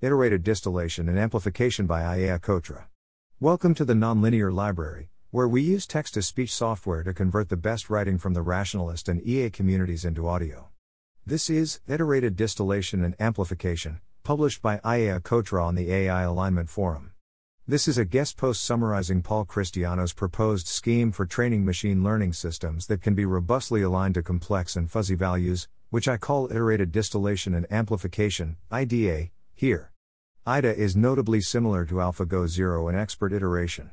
Iterated Distillation and Amplification by Ajeya Cotra. Welcome to the Nonlinear Library, where we use text to speech software to convert the best writing from the rationalist and EA communities into audio. This is Iterated Distillation and Amplification, published by Ajeya Cotra on the AI Alignment Forum. This is a guest post summarizing Paul Christiano's proposed scheme for training machine learning systems that can be robustly aligned to complex and fuzzy values, which I call Iterated Distillation and Amplification, IDA, here. IDA is notably similar to AlphaGo Zero in expert iteration.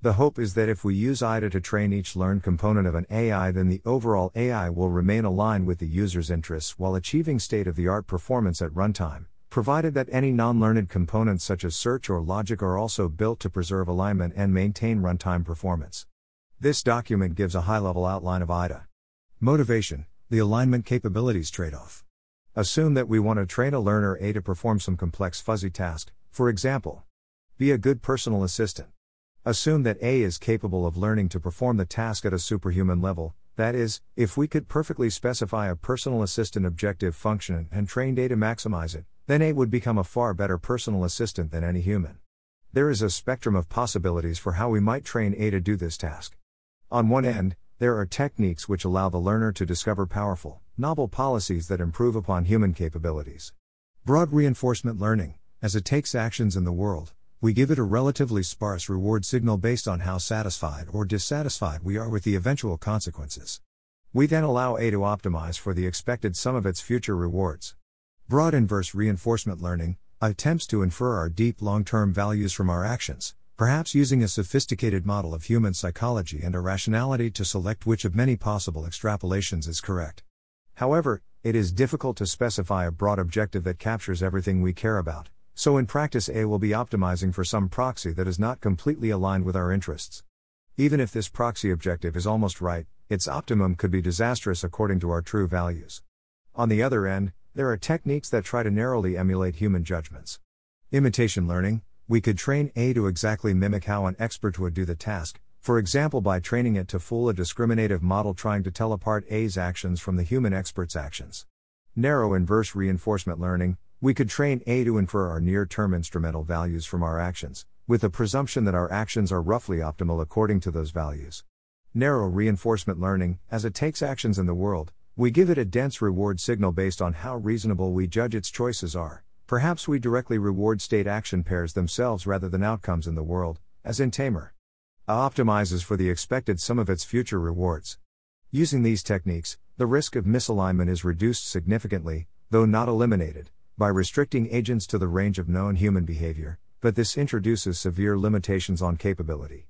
The hope is that if we use IDA to train each learned component of an AI, then the overall AI will remain aligned with the user's interests while achieving state of the art performance at runtime, provided that any non learned components such as search or logic are also built to preserve alignment and maintain runtime performance. This document gives a high level outline of IDA. Motivation The alignment capabilities trade off. Assume that we want to train a learner A to perform some complex fuzzy task, for example, be a good personal assistant. Assume that A is capable of learning to perform the task at a superhuman level, that is, if we could perfectly specify a personal assistant objective function and train A to maximize it, then A would become a far better personal assistant than any human. There is a spectrum of possibilities for how we might train A to do this task. On one end, there are techniques which allow the learner to discover powerful, novel policies that improve upon human capabilities. Broad reinforcement learning, as it takes actions in the world, we give it a relatively sparse reward signal based on how satisfied or dissatisfied we are with the eventual consequences. We then allow A to optimize for the expected sum of its future rewards. Broad inverse reinforcement learning attempts to infer our deep long term values from our actions, perhaps using a sophisticated model of human psychology and a rationality to select which of many possible extrapolations is correct. However, it is difficult to specify a broad objective that captures everything we care about, so in practice, A will be optimizing for some proxy that is not completely aligned with our interests. Even if this proxy objective is almost right, its optimum could be disastrous according to our true values. On the other end, there are techniques that try to narrowly emulate human judgments. Imitation learning, we could train A to exactly mimic how an expert would do the task, for example, by training it to fool a discriminative model trying to tell apart A's actions from the human expert's actions. Narrow inverse reinforcement learning, we could train A to infer our near term instrumental values from our actions, with the presumption that our actions are roughly optimal according to those values. Narrow reinforcement learning, as it takes actions in the world, we give it a dense reward signal based on how reasonable we judge its choices are, Perhaps we directly reward state action pairs themselves rather than outcomes in the world, as in Tamer. Optimizes for the expected sum of its future rewards. Using these techniques, the risk of misalignment is reduced significantly, though not eliminated, by restricting agents to the range of known human behavior, but this introduces severe limitations on capability.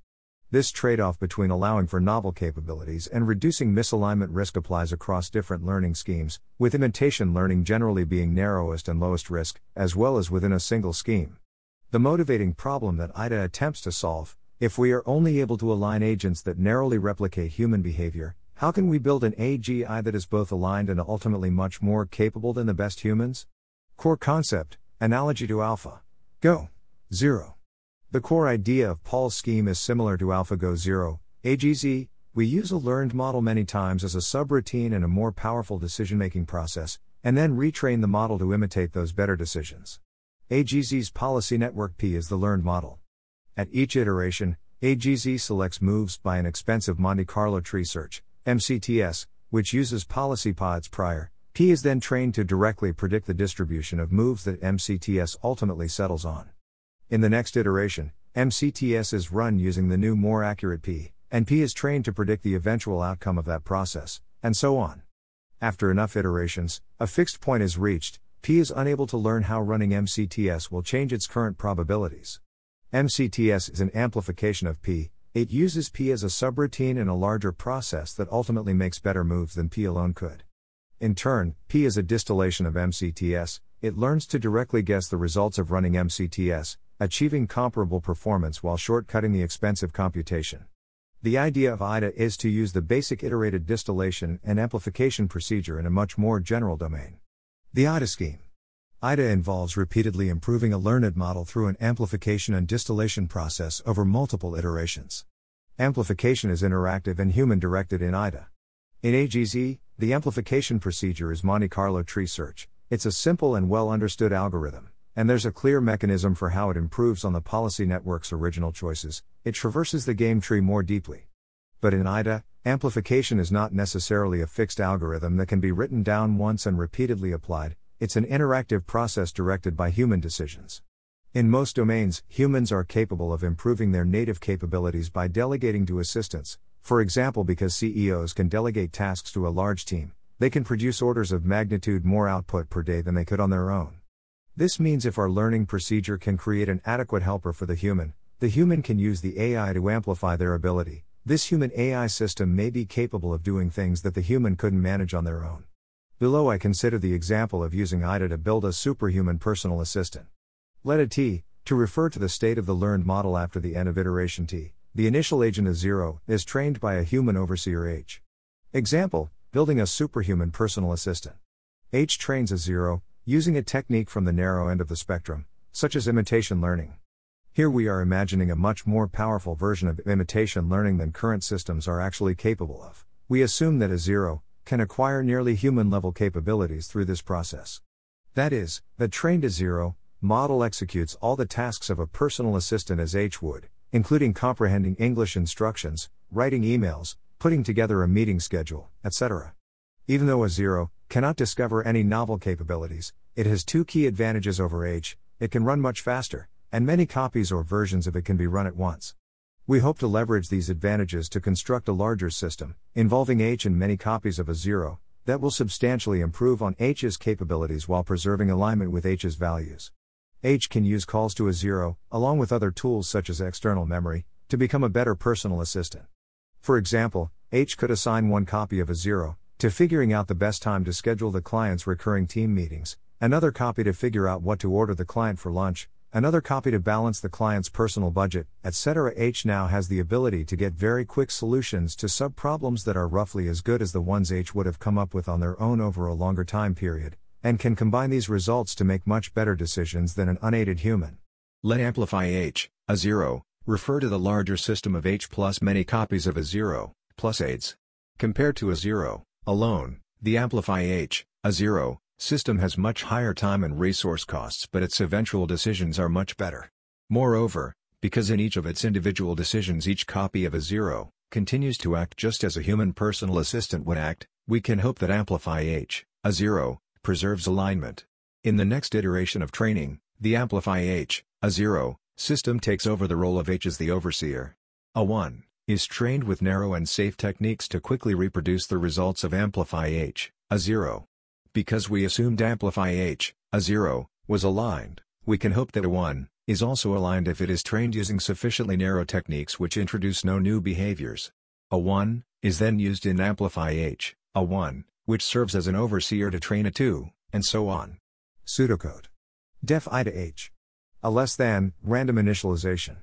This trade off between allowing for novel capabilities and reducing misalignment risk applies across different learning schemes, with imitation learning generally being narrowest and lowest risk, as well as within a single scheme. The motivating problem that IDA attempts to solve if we are only able to align agents that narrowly replicate human behavior, how can we build an AGI that is both aligned and ultimately much more capable than the best humans? Core concept, analogy to Alpha. Go. 0. The core idea of Paul's scheme is similar to AlphaGo Zero, AGZ. We use a learned model many times as a subroutine in a more powerful decision making process, and then retrain the model to imitate those better decisions. AGZ's policy network P is the learned model. At each iteration, AGZ selects moves by an expensive Monte Carlo tree search, MCTS, which uses policy pods prior. P is then trained to directly predict the distribution of moves that MCTS ultimately settles on. In the next iteration, MCTS is run using the new more accurate P, and P is trained to predict the eventual outcome of that process, and so on. After enough iterations, a fixed point is reached, P is unable to learn how running MCTS will change its current probabilities. MCTS is an amplification of P, it uses P as a subroutine in a larger process that ultimately makes better moves than P alone could. In turn, P is a distillation of MCTS, it learns to directly guess the results of running MCTS, achieving comparable performance while shortcutting the expensive computation. The idea of IDA is to use the basic iterated distillation and amplification procedure in a much more general domain. The IDA scheme. IDA involves repeatedly improving a learned model through an amplification and distillation process over multiple iterations. Amplification is interactive and human directed in IDA. In AGZ, the amplification procedure is Monte Carlo tree search. It's a simple and well understood algorithm. and there's a clear mechanism for how it improves on the policy network's original choices, it traverses the game tree more deeply. But in IDA, amplification is not necessarily a fixed algorithm that can be written down once and repeatedly applied, it's an interactive process directed by human decisions. In most domains, humans are capable of improving their native capabilities by delegating to assistants, for example, because CEOs can delegate tasks to a large team, they can produce orders of magnitude more output per day than they could on their own. This means if our learning procedure can create an adequate helper for the human, the human can use the AI to amplify their ability. This human AI system may be capable of doing things that the human couldn't manage on their own. Below, I consider the example of using IDA to build a superhuman personal assistant. Let a T, to refer to the state of the learned model after the end of iteration T, the initial agent is 0, is trained by a human overseer H. Example Building a superhuman personal assistant. H trains a 0, using a technique from the narrow end of the spectrum, such as imitation learning. Here we are imagining a much more powerful version of imitation learning than current systems are actually capable of. We assume that a 0 can acquire nearly human level capabilities through this process. That is, the trained a 0 model executes all the tasks of a personal assistant as H would, including comprehending English instructions, writing emails, putting together a meeting schedule, etc. Even though a zero cannot discover any novel capabilities, it has two key advantages over H it can run much faster, and many copies or versions of it can be run at once. We hope to leverage these advantages to construct a larger system, involving H and many copies of a zero, that will substantially improve on H's capabilities while preserving alignment with H's values. H can use calls to a zero, along with other tools such as external memory, to become a better personal assistant. For example, H could assign one copy of a zero to figuring out the best time to schedule the client's recurring team meetings, another copy to figure out what to order the client for lunch, another copy to balance the client's personal budget, etc. H now has the ability to get very quick solutions to sub problems that are roughly as good as the ones H would have come up with on their own over a longer time period, and can combine these results to make much better decisions than an unaided human. Let amplify H, a zero, refer to the larger system of H plus many copies of a zero, plus aids. Compared to a zero, alone, the amplify H, a zero, system has much higher time and resource costs but its eventual decisions are much better. Moreover, because in each of its individual decisions each copy of a zero, continues to act just as a human personal assistant would act, we can hope that Amplify H, a zero, preserves alignment. In the next iteration of training, the Amplify H, a 0, system takes over the role of H as the overseer. A 1 is trained with narrow and safe techniques to quickly reproduce the results of Amplify H, a 0. Because we assumed Amplify H, a 0, was aligned, we can hope that a 1 is also aligned if it is trained using sufficiently narrow techniques which introduce no new behaviors. A 1 is then used in Amplify H, a 1, which serves as an overseer to train a 2, and so on. Pseudocode. Def I to H. A less than, random initialization.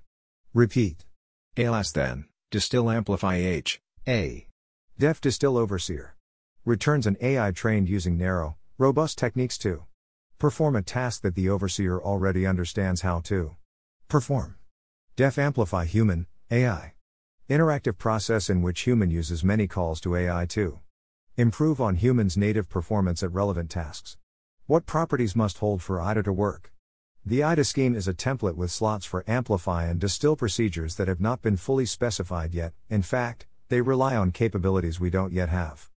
Repeat. A less than, distill amplify H, A. Def distill overseer. Returns an AI trained using narrow, robust techniques to perform a task that the overseer already understands how to perform. Def amplify human, AI. Interactive process in which human uses many calls to AI to Improve on humans' native performance at relevant tasks. What properties must hold for IDA to work? The IDA scheme is a template with slots for amplify and distill procedures that have not been fully specified yet, in fact, they rely on capabilities we don't yet have.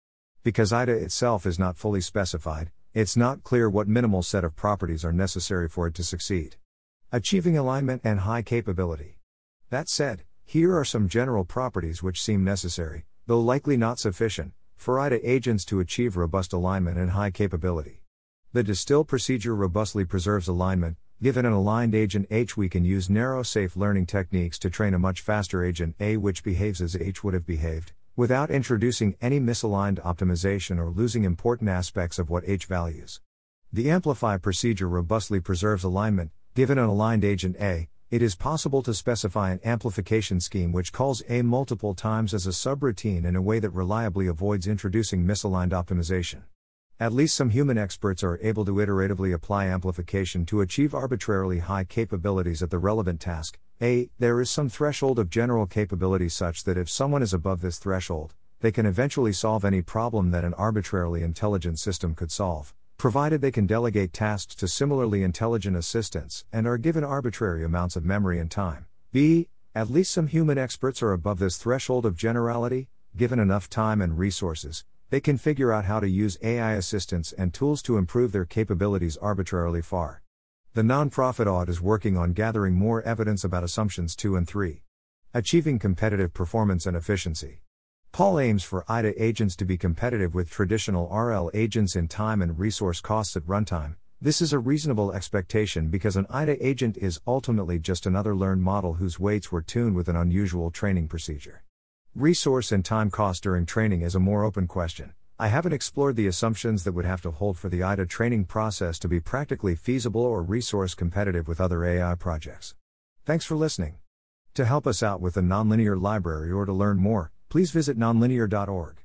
Because IDA itself is not fully specified, it's not clear what minimal set of properties are necessary for it to succeed. Achieving alignment and high capability. That said, here are some general properties which seem necessary, though likely not sufficient, for IDA agents to achieve robust alignment and high capability. The distill procedure robustly preserves alignment. Given an aligned agent H, we can use narrow safe learning techniques to train a much faster agent A which behaves as H would have behaved, without introducing any misaligned optimization or losing important aspects of what H values. The amplify procedure robustly preserves alignment. Given an aligned agent A, it is possible to specify an amplification scheme which calls A multiple times as a subroutine in a way that reliably avoids introducing misaligned optimization. At least some human experts are able to iteratively apply amplification to achieve arbitrarily high capabilities at the relevant task. A. There is some threshold of general capability such that if someone is above this threshold, they can eventually solve any problem that an arbitrarily intelligent system could solve, provided they can delegate tasks to similarly intelligent assistants and are given arbitrary amounts of memory and time. B. At least some human experts are above this threshold of generality, given enough time and resources, they can figure out how to use AI assistants and tools to improve their capabilities arbitrarily far. The nonprofit Ought is working on gathering more evidence about assumptions 2 and 3. Achieving competitive performance and efficiency. Paul aims for IDA agents to be competitive with traditional RL agents in time and resource costs at runtime. This is a reasonable expectation because an IDA agent is ultimately just another learned model whose weights were tuned with an unusual training procedure. Resource and time cost during training is a more open question. I haven't explored the assumptions that would have to hold for the IDA training process to be practically feasible or resource competitive with other AI projects. Thanks for listening. To help us out with the nonlinear library or to learn more, please visit nonlinear.org.